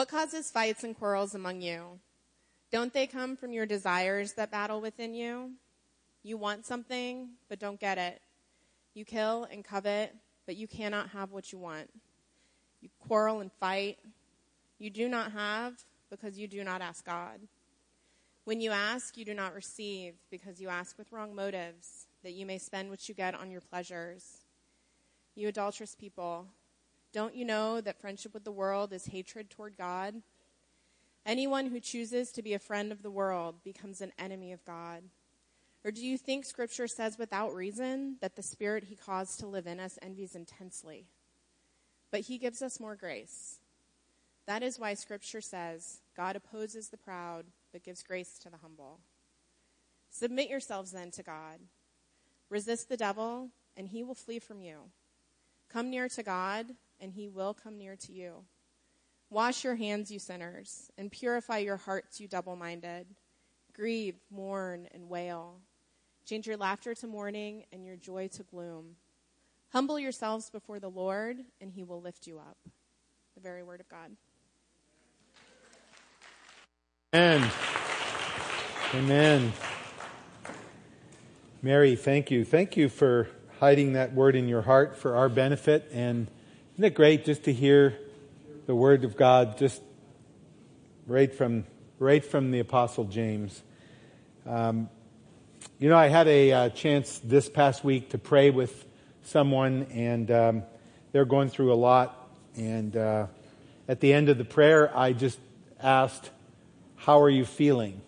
What causes fights and quarrels among you? Don't they come from your desires that battle within you? You want something, but don't get it. You kill and covet, but you cannot have what you want. You quarrel and fight. You do not have because you do not ask God. When you ask, you do not receive because you ask with wrong motives, that you may spend what you get on your pleasures. You adulterous people, don't you know that friendship with the world is hatred toward God? Anyone who chooses to be a friend of the world becomes an enemy of God. Or do you think Scripture says without reason that the Spirit He caused to live in us envies intensely? But He gives us more grace. That is why Scripture says, God opposes the proud, but gives grace to the humble. Submit yourselves then to God. Resist the devil, and he will flee from you. Come near to God, and he will come near to you. Wash your hands, you sinners, and purify your hearts, you double minded. Grieve, mourn, and wail. Change your laughter to mourning and your joy to gloom. Humble yourselves before the Lord, and he will lift you up. The very word of God. Amen. Amen. Mary, thank you. Thank you for hiding that word in your heart for our benefit. And isn't it great just to hear the word of God just right from right from the Apostle James? Um, you know, I had a uh, chance this past week to pray with someone, and um, they're going through a lot. And uh, at the end of the prayer, I just asked, How are you feeling?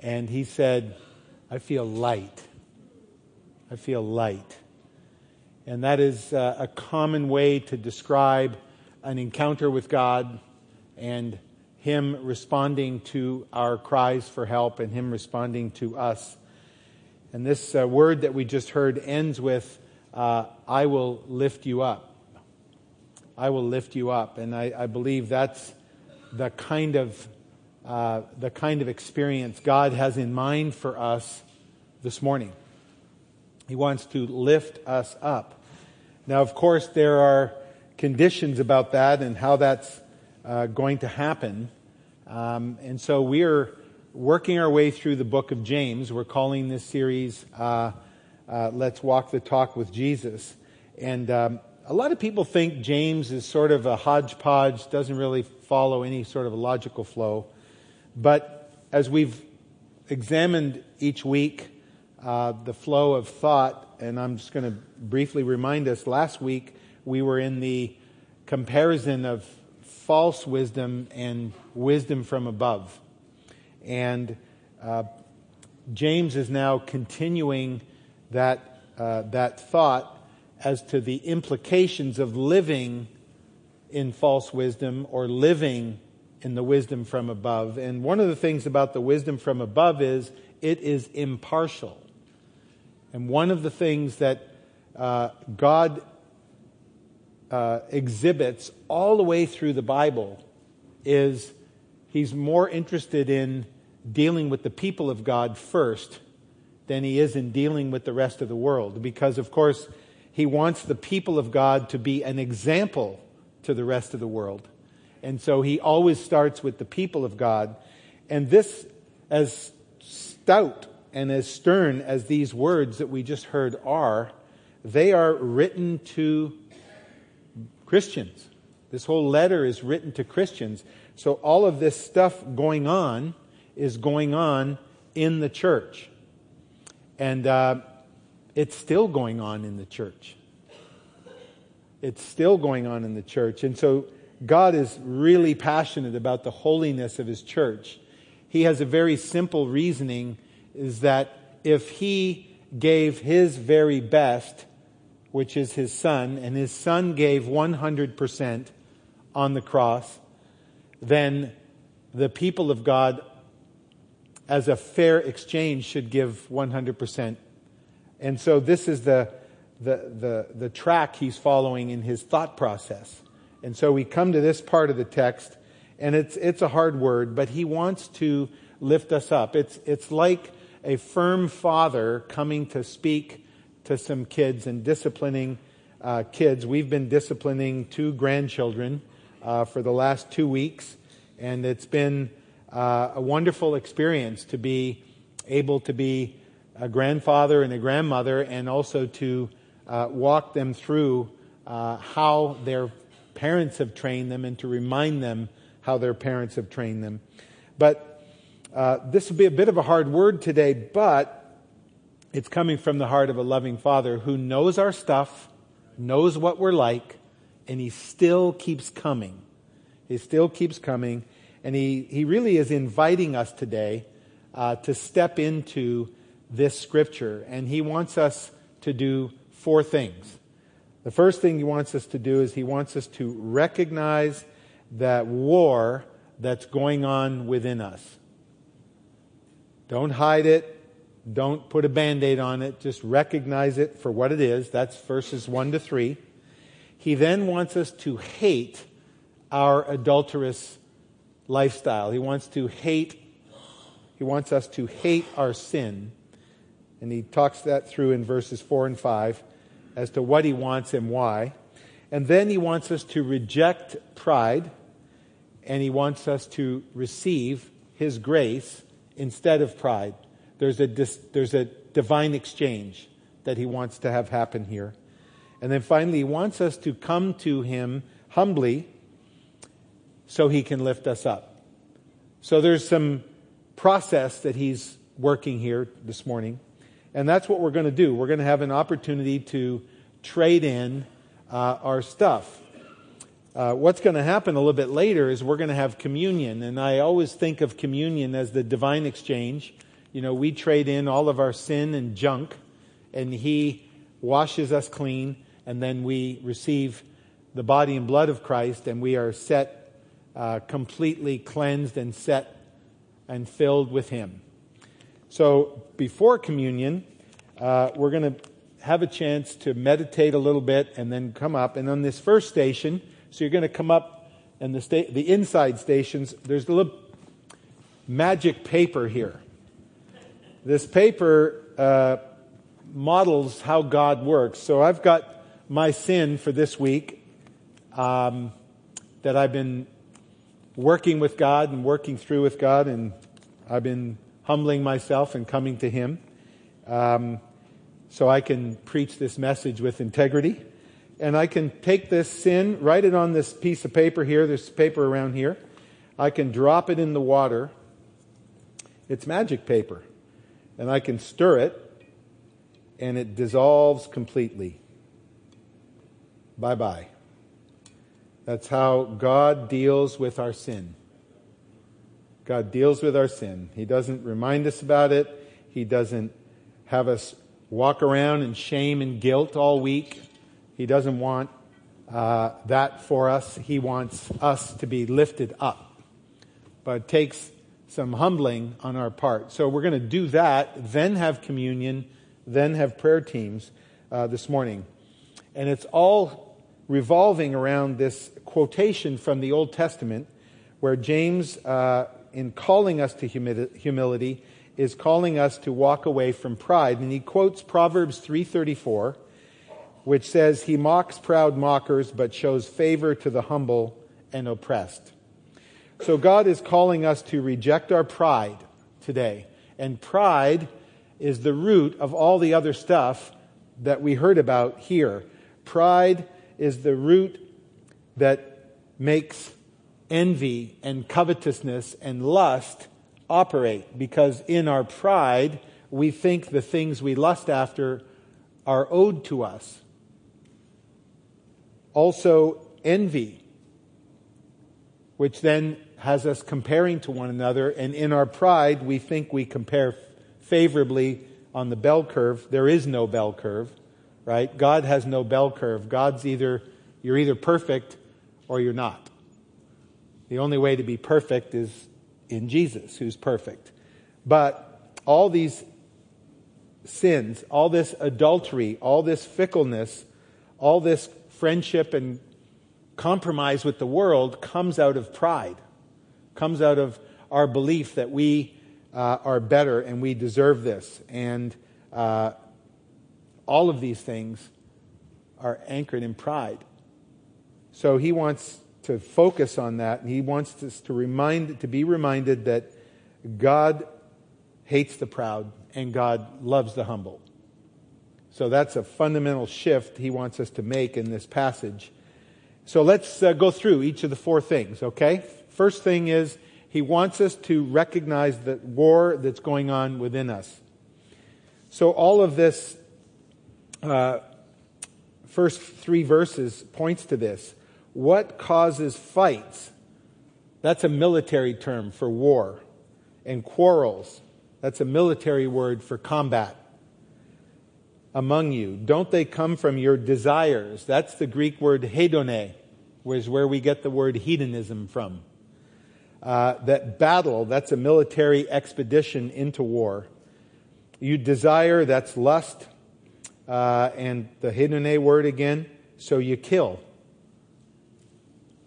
And he said, I feel light. I feel light. And that is uh, a common way to describe an encounter with God and Him responding to our cries for help and Him responding to us. And this uh, word that we just heard ends with, uh, I will lift you up. I will lift you up. And I, I believe that's the kind of uh, the kind of experience God has in mind for us this morning. He wants to lift us up. Now, of course, there are conditions about that and how that's uh, going to happen. Um, and so we're working our way through the book of James. We're calling this series uh, uh, Let's Walk the Talk with Jesus. And um, a lot of people think James is sort of a hodgepodge, doesn't really follow any sort of a logical flow. But as we've examined each week uh, the flow of thought, and I'm just going to briefly remind us last week we were in the comparison of false wisdom and wisdom from above. And uh, James is now continuing that, uh, that thought as to the implications of living in false wisdom or living in the wisdom from above. And one of the things about the wisdom from above is it is impartial. And one of the things that uh, God uh, exhibits all the way through the Bible is he's more interested in dealing with the people of God first than he is in dealing with the rest of the world. Because, of course, he wants the people of God to be an example to the rest of the world. And so he always starts with the people of God. And this, as stout and as stern as these words that we just heard are, they are written to Christians. This whole letter is written to Christians. So all of this stuff going on is going on in the church. And uh, it's still going on in the church. It's still going on in the church. And so God is really passionate about the holiness of his church. He has a very simple reasoning is that if he gave his very best, which is his son, and his son gave 100% on the cross, then the people of God, as a fair exchange, should give 100%. And so this is the, the, the, the track he's following in his thought process. And so we come to this part of the text, and it's, it's a hard word, but he wants to lift us up. It's, it's like a firm father coming to speak to some kids and disciplining uh, kids. We've been disciplining two grandchildren uh, for the last two weeks, and it's been uh, a wonderful experience to be able to be a grandfather and a grandmother, and also to uh, walk them through uh, how their parents have trained them and to remind them how their parents have trained them. But uh, this will be a bit of a hard word today, but it's coming from the heart of a loving father who knows our stuff, knows what we're like, and he still keeps coming. He still keeps coming. And he, he really is inviting us today uh, to step into this scripture. And he wants us to do four things. The first thing he wants us to do is he wants us to recognize that war that's going on within us. Don't hide it. Don't put a band aid on it. Just recognize it for what it is. That's verses 1 to 3. He then wants us to hate our adulterous lifestyle. He wants to hate, he wants us to hate our sin. And he talks that through in verses 4 and 5 as to what he wants and why. And then he wants us to reject pride, and he wants us to receive his grace instead of pride. There's a, there's a divine exchange that he wants to have happen here. And then finally, he wants us to come to him humbly so he can lift us up. So there's some process that he's working here this morning. And that's what we're going to do. We're going to have an opportunity to trade in uh, our stuff. Uh, what's going to happen a little bit later is we're going to have communion. And I always think of communion as the divine exchange. You know, we trade in all of our sin and junk, and He washes us clean, and then we receive the body and blood of Christ, and we are set uh, completely cleansed and set and filled with Him. So before communion, uh, we're going to have a chance to meditate a little bit and then come up. And on this first station, so you're going to come up, and the sta- the inside stations, there's a little magic paper here. This paper uh, models how God works. So I've got my sin for this week um, that I've been working with God and working through with God, and I've been humbling myself and coming to Him um, so I can preach this message with integrity. And I can take this sin, write it on this piece of paper here, this paper around here. I can drop it in the water. It's magic paper. And I can stir it, and it dissolves completely. Bye bye. That's how God deals with our sin. God deals with our sin. He doesn't remind us about it. He doesn't have us walk around in shame and guilt all week. He doesn't want uh, that for us. He wants us to be lifted up. But it takes some humbling on our part. So we're going to do that, then have communion, then have prayer teams uh, this morning. And it's all revolving around this quotation from the Old Testament where James uh, in calling us to humility is calling us to walk away from pride. And he quotes Proverbs 3:34, which says, "He mocks proud mockers but shows favor to the humble and oppressed." So God is calling us to reject our pride today. And pride is the root of all the other stuff that we heard about here. Pride is the root that makes envy and covetousness and lust operate because in our pride, we think the things we lust after are owed to us. Also, envy, which then has us comparing to one another, and in our pride, we think we compare favorably on the bell curve. There is no bell curve, right? God has no bell curve. God's either, you're either perfect or you're not. The only way to be perfect is in Jesus, who's perfect. But all these sins, all this adultery, all this fickleness, all this friendship and compromise with the world comes out of pride, comes out of our belief that we uh, are better and we deserve this. And uh, all of these things are anchored in pride. So he wants to focus on that. And he wants us to remind, to be reminded that God hates the proud and God loves the humble. So that's a fundamental shift he wants us to make in this passage. So let's uh, go through each of the four things, okay? First thing is he wants us to recognize the war that's going on within us. So all of this uh, first three verses points to this. What causes fights? That's a military term for war. And quarrels, that's a military word for combat among you. Don't they come from your desires? That's the Greek word hedone, which is where we get the word hedonism from. Uh, that battle, that's a military expedition into war. You desire, that's lust. Uh, and the hedone word again, so you kill.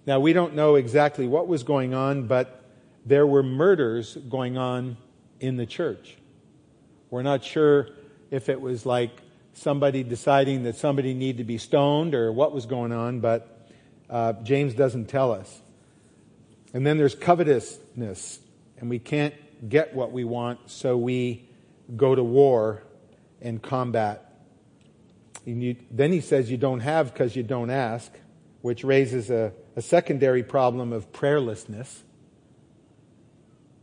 Now, we don't know exactly what was going on, but there were murders going on in the church. We're not sure if it was like somebody deciding that somebody needed to be stoned or what was going on, but uh, James doesn't tell us. And then there's covetousness, and we can't get what we want, so we go to war and combat. And you, then he says you don't have because you don't ask, which raises a, a secondary problem of prayerlessness,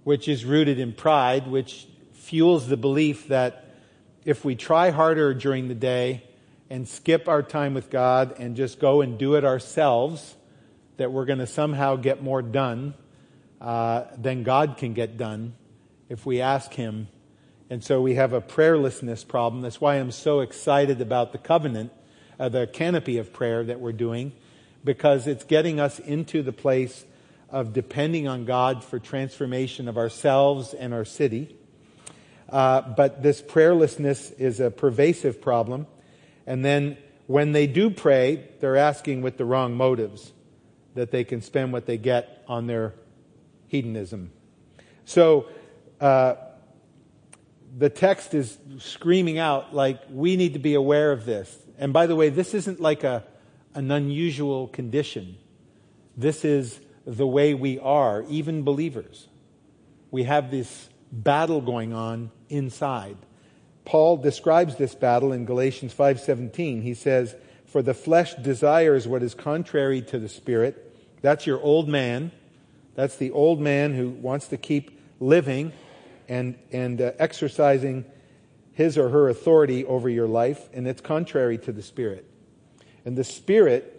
which is rooted in pride, which fuels the belief that if we try harder during the day and skip our time with God and just go and do it ourselves, that we're going to somehow get more done uh, than God can get done if we ask Him. And so we have a prayerlessness problem. That's why I'm so excited about the covenant, uh, the canopy of prayer that we're doing, because it's getting us into the place of depending on God for transformation of ourselves and our city. Uh, but this prayerlessness is a pervasive problem. And then when they do pray, they're asking with the wrong motives that they can spend what they get on their hedonism. So, uh, the text is screaming out like we need to be aware of this. And by the way, this isn't like a, an unusual condition. This is the way we are, even believers. We have this battle going on inside. Paul describes this battle in Galatians 5:17. He says, "For the flesh desires what is contrary to the spirit." That's your old man. That's the old man who wants to keep living and and uh, exercising his or her authority over your life, and it's contrary to the spirit. And the spirit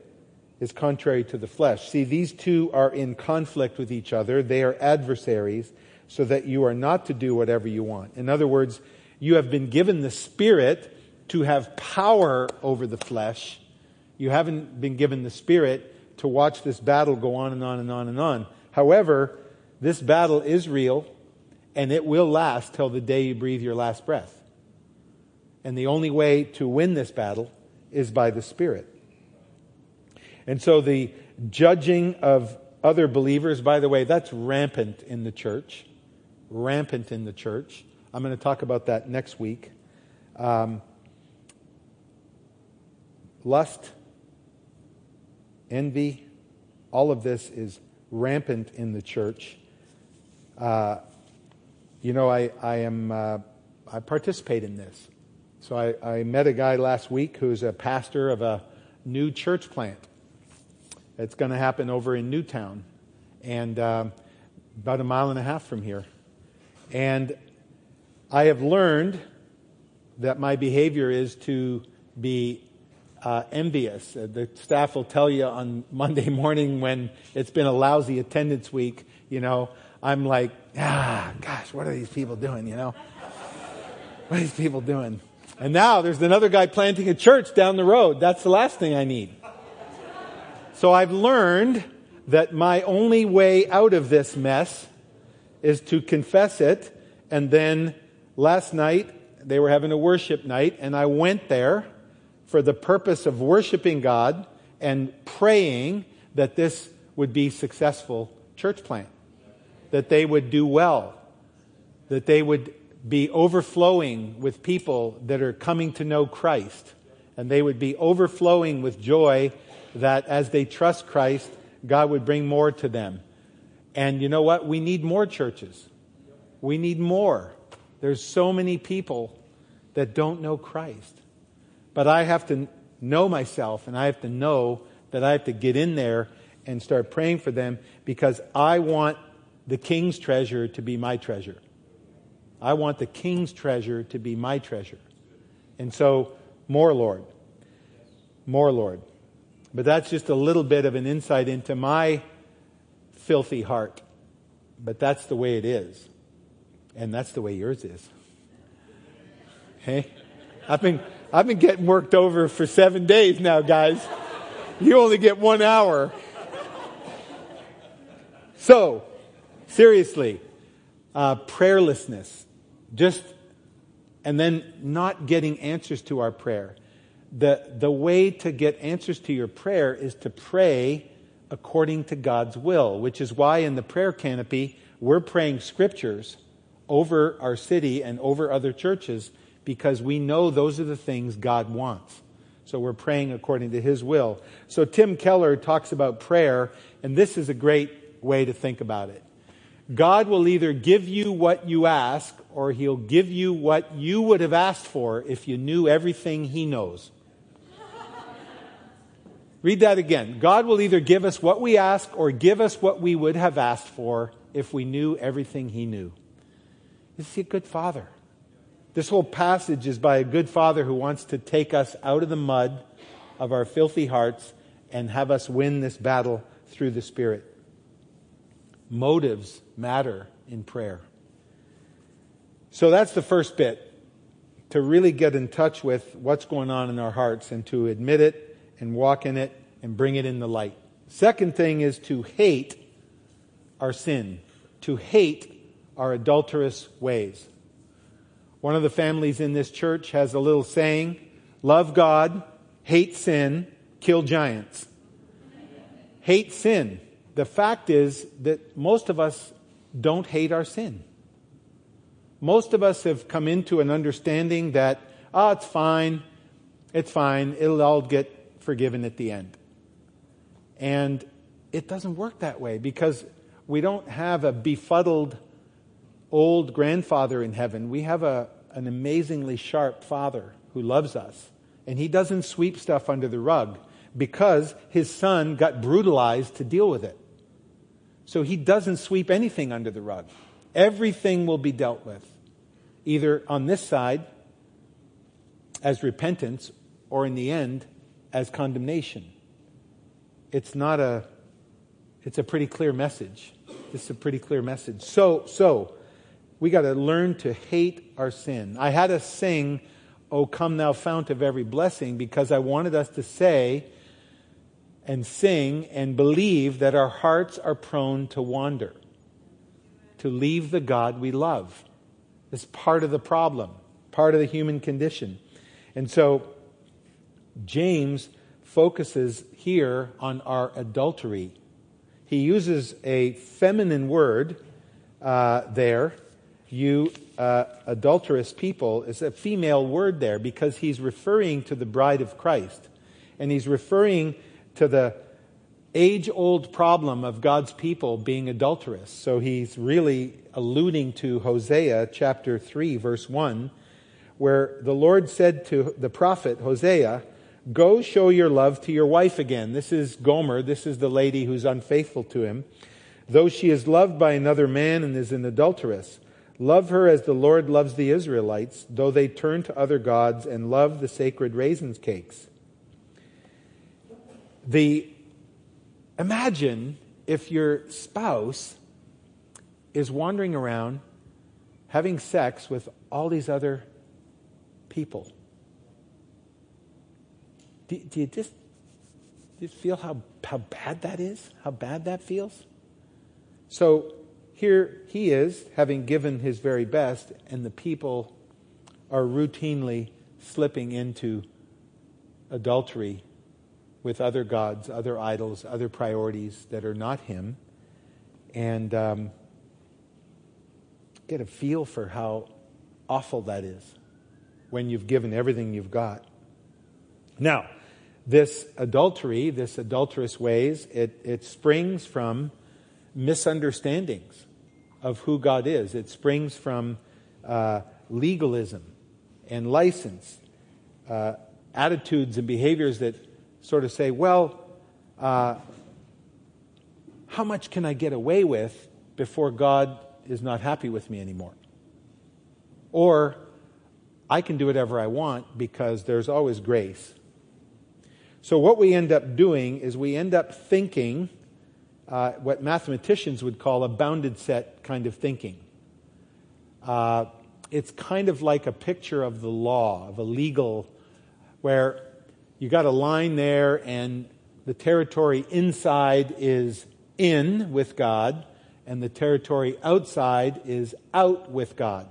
is contrary to the flesh. See, these two are in conflict with each other. They are adversaries so that you are not to do whatever you want. In other words, you have been given the Spirit to have power over the flesh. You haven't been given the Spirit to watch this battle go on and on and on and on. However, this battle is real and it will last till the day you breathe your last breath. And the only way to win this battle is by the Spirit. And so the judging of other believers, by the way, that's rampant in the church rampant in the church. I'm going to talk about that next week. Um, lust, envy, all of this is rampant in the church. Uh, you know, I, I am uh, I participate in this. So I, I, met a guy last week who's a pastor of a new church plant. It's going to happen over in Newtown, and um, about a mile and a half from here. And I have learned that my behavior is to be uh, envious. Uh, the staff will tell you on Monday morning when it's been a lousy attendance week, you know, I'm like, ah, gosh, what are these people doing, you know? What are these people doing? And now there's another guy planting a church down the road. That's the last thing I need. So I've learned that my only way out of this mess is to confess it. And then last night, they were having a worship night, and I went there for the purpose of worshiping God and praying that this would be successful church plant, that they would do well, that they would be overflowing with people that are coming to know Christ, and they would be overflowing with joy that as they trust Christ, God would bring more to them. And you know what? We need more churches. We need more. There's so many people that don't know Christ. But I have to know myself and I have to know that I have to get in there and start praying for them because I want the king's treasure to be my treasure. I want the king's treasure to be my treasure. And so, more, Lord. More, Lord. But that's just a little bit of an insight into my filthy heart. But that's the way it is. And that's the way yours is. Hey? I've been, I've been getting worked over for seven days now, guys. You only get one hour. So, seriously, uh, prayerlessness, just, and then not getting answers to our prayer. The, the way to get answers to your prayer is to pray according to God's will, which is why in the prayer canopy, we're praying scriptures over our city and over other churches because we know those are the things God wants. So we're praying according to His will. So Tim Keller talks about prayer, and this is a great way to think about it. God will either give you what you ask, or He'll give you what you would have asked for if you knew everything He knows. Read that again. God will either give us what we ask or give us what we would have asked for if we knew everything He knew. Is He a good Father? This whole passage is by a good Father who wants to take us out of the mud of our filthy hearts and have us win this battle through the Spirit. Motives matter in prayer. So that's the first bit to really get in touch with what's going on in our hearts and to admit it and walk in it and bring it in the light. Second thing is to hate our sin, to hate our adulterous ways. One of the families in this church has a little saying love God, hate sin, kill giants. Hate sin. The fact is that most of us don't hate our sin. Most of us have come into an understanding that, oh, it's fine, it's fine, it'll all get forgiven at the end. And it doesn't work that way because we don't have a befuddled old grandfather in heaven. We have a, an amazingly sharp father who loves us. And he doesn't sweep stuff under the rug because his son got brutalized to deal with it. So he doesn't sweep anything under the rug. Everything will be dealt with, either on this side as repentance or in the end as condemnation. It's not a, it's a pretty clear message. This is a pretty clear message. So, so, we got to learn to hate our sin. I had us sing, O come thou fount of every blessing, because I wanted us to say and sing and believe that our hearts are prone to wander, to leave the God we love. It's part of the problem, part of the human condition. And so, James focuses here on our adultery. He uses a feminine word uh, there you uh, adulterous people is a female word there because he's referring to the bride of Christ. And he's referring to the age old problem of God's people being adulterous. So he's really alluding to Hosea chapter 3, verse 1, where the Lord said to the prophet Hosea, Go show your love to your wife again. This is Gomer. This is the lady who's unfaithful to him. Though she is loved by another man and is an adulteress. Love her as the Lord loves the Israelites, though they turn to other gods and love the sacred raisins cakes. The imagine if your spouse is wandering around having sex with all these other people. Do, do you just feel how, how bad that is? How bad that feels? So here he is, having given his very best, and the people are routinely slipping into adultery with other gods, other idols, other priorities that are not him. And um, get a feel for how awful that is when you've given everything you've got. Now, this adultery, this adulterous ways, it, it springs from misunderstandings of who God is. It springs from uh, legalism and license, uh, attitudes and behaviors that sort of say, well, uh, how much can I get away with before God is not happy with me anymore? Or I can do whatever I want because there's always grace. So, what we end up doing is we end up thinking uh, what mathematicians would call a bounded set kind of thinking. Uh, it's kind of like a picture of the law, of a legal, where you got a line there and the territory inside is in with God, and the territory outside is out with God.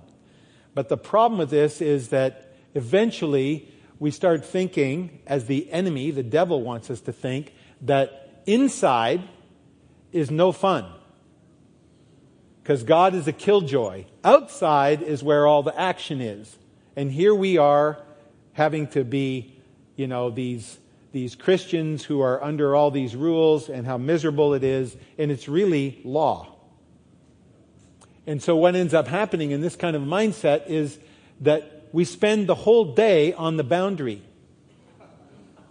But the problem with this is that eventually we start thinking, as the enemy, the devil wants us to think, that inside is no fun. Because God is a killjoy. Outside is where all the action is. And here we are having to be, you know, these, these Christians who are under all these rules and how miserable it is. And it's really law. And so what ends up happening in this kind of mindset is that we spend the whole day on the boundary.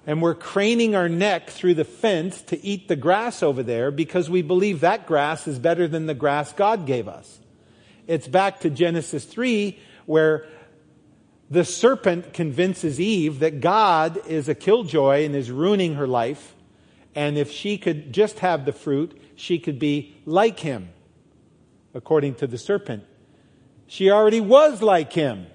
And we're craning our neck through the fence to eat the grass over there because we believe that grass is better than the grass God gave us. It's back to Genesis 3 where the serpent convinces Eve that God is a killjoy and is ruining her life. And if she could just have the fruit, she could be like him according to the serpent. She already was like him.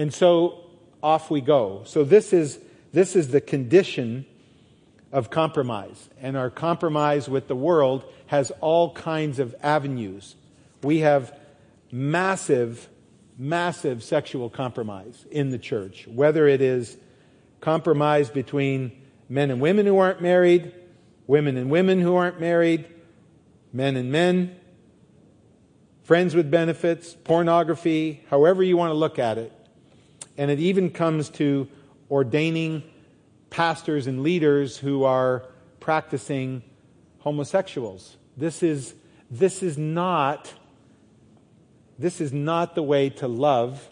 And so off we go. So this is, this is the condition of compromise. And our compromise with the world has all kinds of avenues. We have massive, massive sexual compromise in the church, whether it is compromise between men and women who aren't married, women and women who aren't married, men and men, friends with benefits, pornography, however you want to look at it. And it even comes to ordaining pastors and leaders who are practicing homosexuals. This is, this is not, this is not the way to love.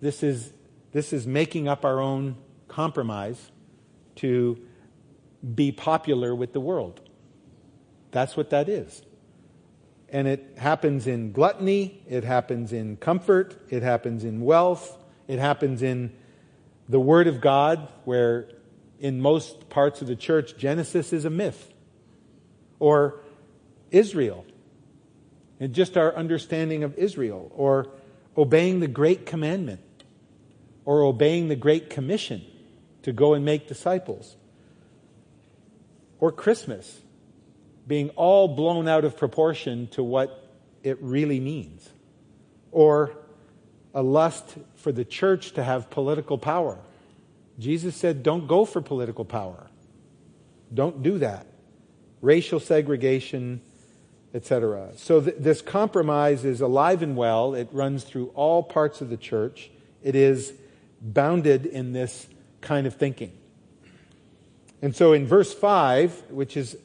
This is, this is making up our own compromise to be popular with the world. That's what that is. And it happens in gluttony, it happens in comfort, it happens in wealth, it happens in the Word of God, where in most parts of the church, Genesis is a myth. Or Israel, and just our understanding of Israel, or obeying the Great Commandment, or obeying the Great Commission to go and make disciples, or Christmas being all blown out of proportion to what it really means. Or a lust for the church to have political power. Jesus said, don't go for political power. Don't do that. Racial segregation, etc. So th- this compromise is alive and well. It runs through all parts of the church. It is bounded in this kind of thinking. And so in verse 5, which is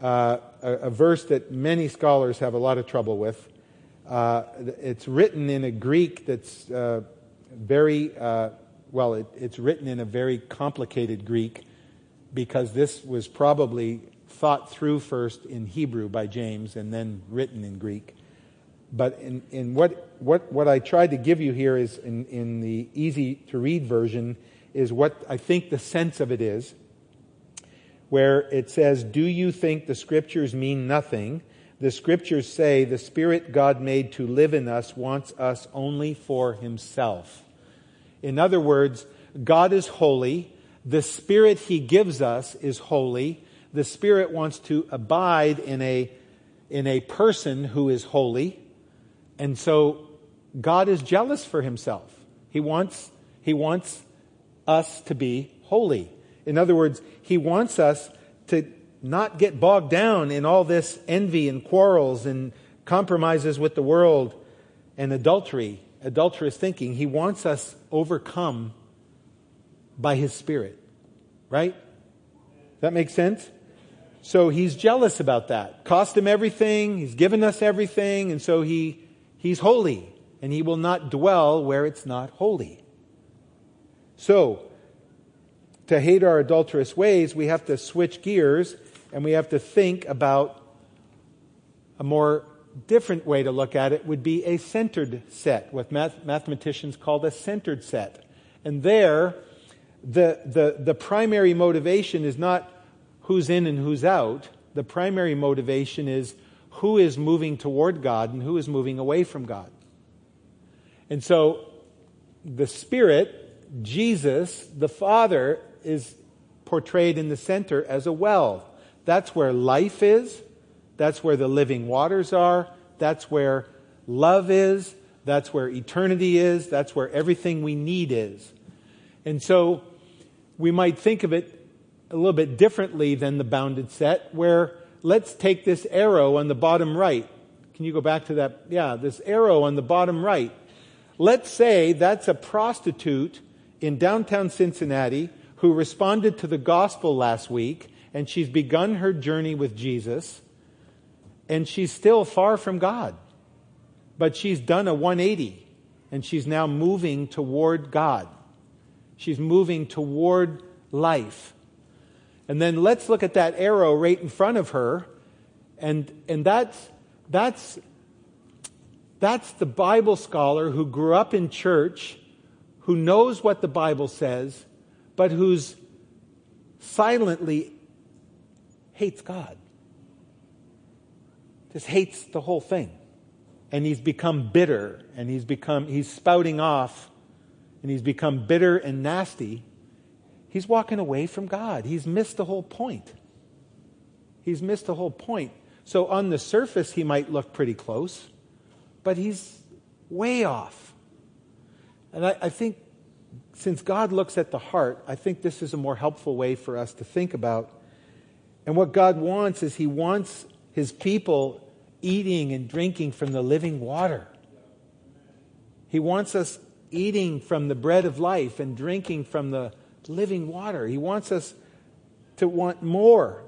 uh, a, a, verse that many scholars have a lot of trouble with. Uh, it's written in a Greek that's uh, very, uh, well, it, it's written in a very complicated Greek because this was probably thought through first in Hebrew by James and then written in Greek. But in, in what, what, what I tried to give you here is in, in the easy to read version is what I think the sense of it is where it says, Do you think the scriptures mean nothing? The scriptures say the Spirit God made to live in us wants us only for Himself. In other words, God is holy. The Spirit He gives us is holy. The Spirit wants to abide in a, in a person who is holy. And so God is jealous for Himself. He wants, he wants us to be holy. In other words, he wants us to not get bogged down in all this envy and quarrels and compromises with the world and adultery, adulterous thinking. He wants us overcome by His Spirit. Right? That makes sense? So he's jealous about that. Cost him everything, he's given us everything, and so he, he's holy, and he will not dwell where it's not holy. So, to hate our adulterous ways, we have to switch gears and we have to think about a more different way to look at it would be a centered set, what math- mathematicians call a centered set. And there, the, the, the primary motivation is not who's in and who's out. The primary motivation is who is moving toward God and who is moving away from God. And so the Spirit, Jesus, the Father, is portrayed in the center as a well. That's where life is. That's where the living waters are. That's where love is. That's where eternity is. That's where everything we need is. And so we might think of it a little bit differently than the bounded set, where let's take this arrow on the bottom right. Can you go back to that? Yeah, this arrow on the bottom right. Let's say that's a prostitute in downtown Cincinnati who responded to the gospel last week and she's begun her journey with Jesus and she's still far from God. But she's done a 180 and she's now moving toward God. She's moving toward life. And then let's look at that arrow right in front of her. And, and that's, that's, that's the Bible scholar who grew up in church, who knows what the Bible says, but who's silently hates God. Just hates the whole thing. And he's become bitter and he's become, he's spouting off and he's become bitter and nasty. He's walking away from God. He's missed the whole point. He's missed the whole point. So on the surface, he might look pretty close, but he's way off. And I, I think since God looks at the heart, I think this is a more helpful way for us to think about and what God wants is He wants His people eating and drinking from the living water. He wants us eating from the bread of life and drinking from the living water. He wants us to want more.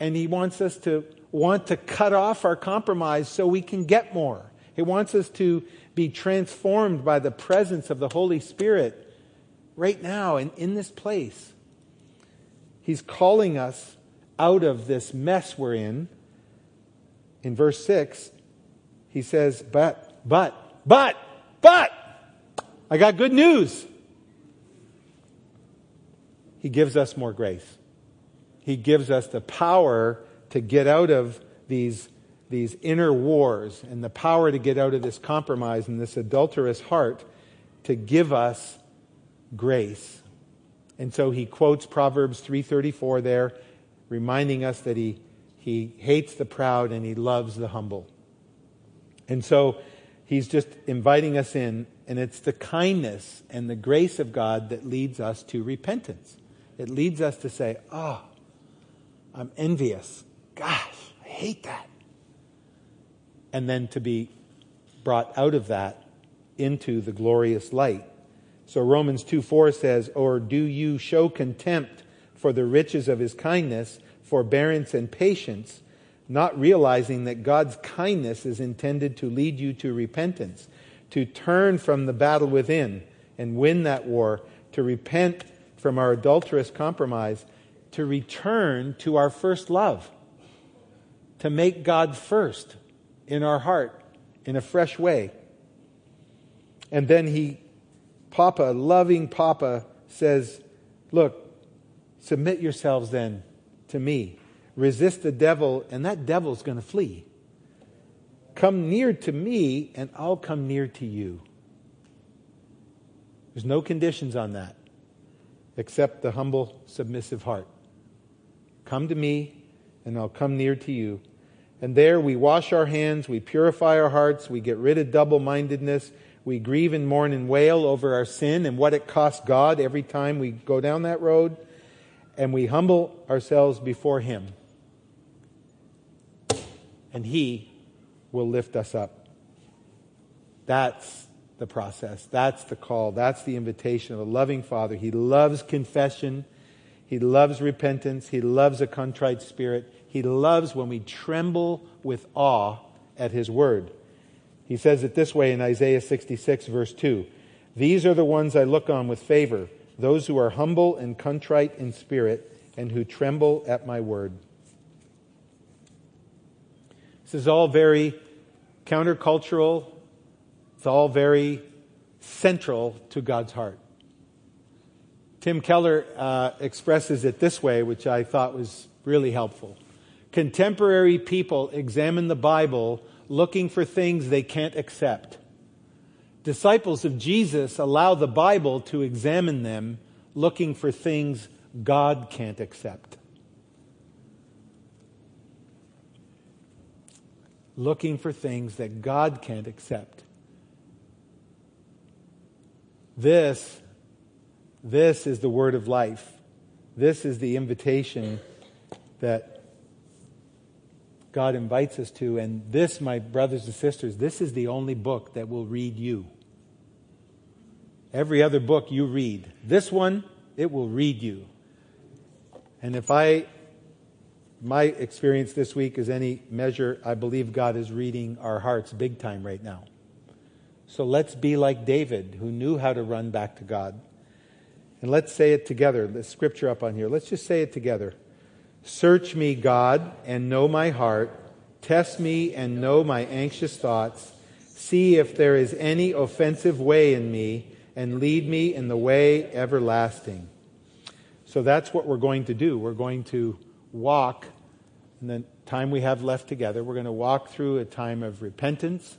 And He wants us to want to cut off our compromise so we can get more. He wants us to be transformed by the presence of the Holy Spirit right now and in this place. He's calling us out of this mess we're in, in verse 6, he says, But, but, but, but, I got good news. He gives us more grace. He gives us the power to get out of these, these inner wars and the power to get out of this compromise and this adulterous heart to give us grace. And so he quotes Proverbs 3:34 there reminding us that he, he hates the proud and he loves the humble. And so he's just inviting us in, and it's the kindness and the grace of God that leads us to repentance. It leads us to say, Oh, I'm envious. Gosh, I hate that. And then to be brought out of that into the glorious light. So Romans 2 4 says, Or do you show contempt for the riches of his kindness, forbearance, and patience, not realizing that God's kindness is intended to lead you to repentance, to turn from the battle within and win that war, to repent from our adulterous compromise, to return to our first love, to make God first in our heart in a fresh way. And then he, Papa, loving Papa, says, Look, Submit yourselves then to me. Resist the devil, and that devil's going to flee. Come near to me, and I'll come near to you. There's no conditions on that except the humble, submissive heart. Come to me, and I'll come near to you. And there we wash our hands, we purify our hearts, we get rid of double mindedness, we grieve and mourn and wail over our sin and what it costs God every time we go down that road and we humble ourselves before Him, and He will lift us up. That's the process. That's the call. That's the invitation of a loving Father. He loves confession. He loves repentance. He loves a contrite spirit. He loves when we tremble with awe at His word. He says it this way in Isaiah 66, verse 2 These are the ones I look on with favor, those who are humble and contrite in spirit, and who tremble at my word. This is all very countercultural, it's all very central to God's heart. Tim Keller uh, expresses it this way, which I thought was really helpful. Contemporary people examine the Bible looking for things they can't accept. Disciples of Jesus allow the Bible to examine them looking for things God can't accept. Looking for things that God can't accept. This, this is the word of life. This is the invitation that God invites us to. And this, my brothers and sisters, this is the only book that will read you. Every other book you read. This one, it will read you. And if I, my experience this week is any measure, I believe God is reading our hearts big time right now. So let's be like David, who knew how to run back to God. And let's say it together. The scripture up on here. Let's just say it together. Search me, God, and know my heart. Test me and know my anxious thoughts. See if there is any offensive way in me, and lead me in the way everlasting. So that's what we're going to do. We're going to walk in the time we have left together. We're going to walk through a time of repentance.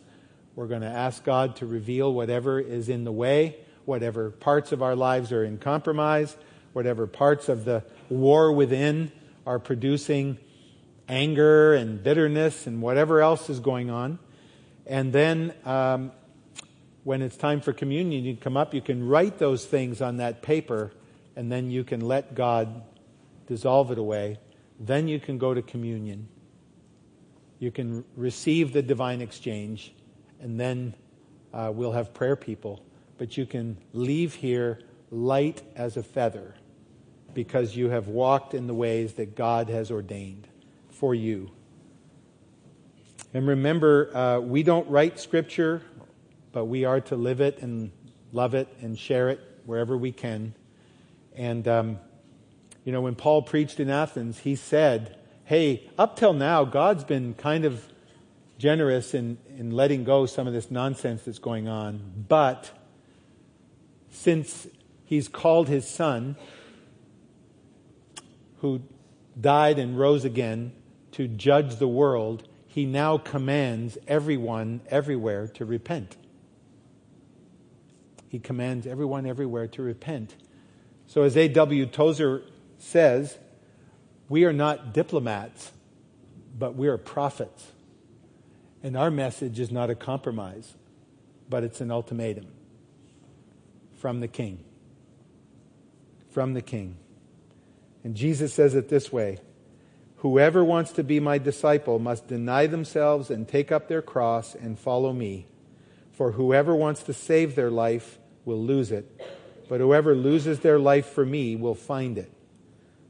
We're going to ask God to reveal whatever is in the way, whatever parts of our lives are in compromise, whatever parts of the war within are producing anger and bitterness and whatever else is going on. And then um, when it's time for communion, you come up, you can write those things on that paper, and then you can let God dissolve it away. Then you can go to communion. You can receive the divine exchange, and then uh, we'll have prayer people. But you can leave here light as a feather because you have walked in the ways that God has ordained for you. And remember, uh, we don't write Scripture, but we are to live it and love it and share it wherever we can. And, um, you know, when Paul preached in Athens, he said, Hey, up till now, God's been kind of generous in, in letting go some of this nonsense that's going on. But since he's called his son, who died and rose again to judge the world, he now commands everyone everywhere to repent. He commands everyone everywhere to repent. So, as A.W. Tozer says, we are not diplomats, but we are prophets. And our message is not a compromise, but it's an ultimatum from the king. From the king. And Jesus says it this way Whoever wants to be my disciple must deny themselves and take up their cross and follow me. For whoever wants to save their life will lose it, but whoever loses their life for me will find it.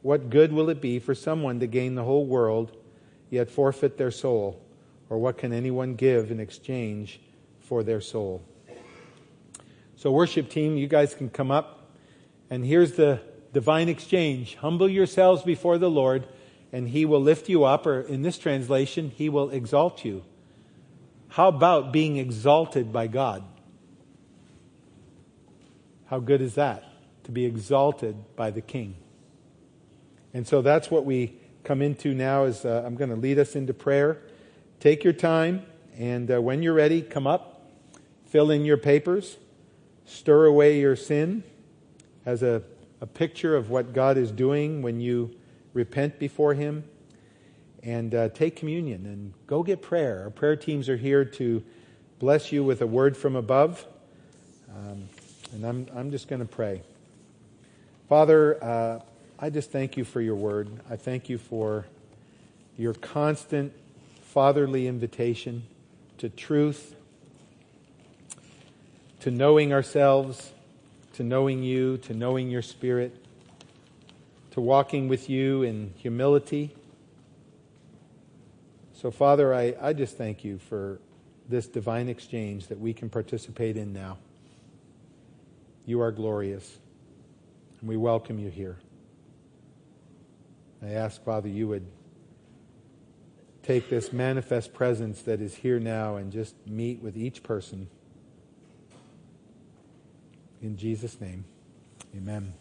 What good will it be for someone to gain the whole world, yet forfeit their soul? Or what can anyone give in exchange for their soul? So, worship team, you guys can come up. And here's the divine exchange. Humble yourselves before the Lord, and he will lift you up, or in this translation, he will exalt you. How about being exalted by God? How good is that? To be exalted by the King. And so that's what we come into now is uh, I'm going to lead us into prayer. Take your time, and uh, when you're ready, come up, fill in your papers, stir away your sin as a a picture of what God is doing when you repent before Him. And uh, take communion and go get prayer. Our prayer teams are here to bless you with a word from above. Um, and I'm, I'm just going to pray. Father, uh, I just thank you for your word. I thank you for your constant fatherly invitation to truth, to knowing ourselves, to knowing you, to knowing your spirit, to walking with you in humility. So, Father, I, I just thank you for this divine exchange that we can participate in now. You are glorious, and we welcome you here. I ask, Father, you would take this manifest presence that is here now and just meet with each person. In Jesus' name, amen.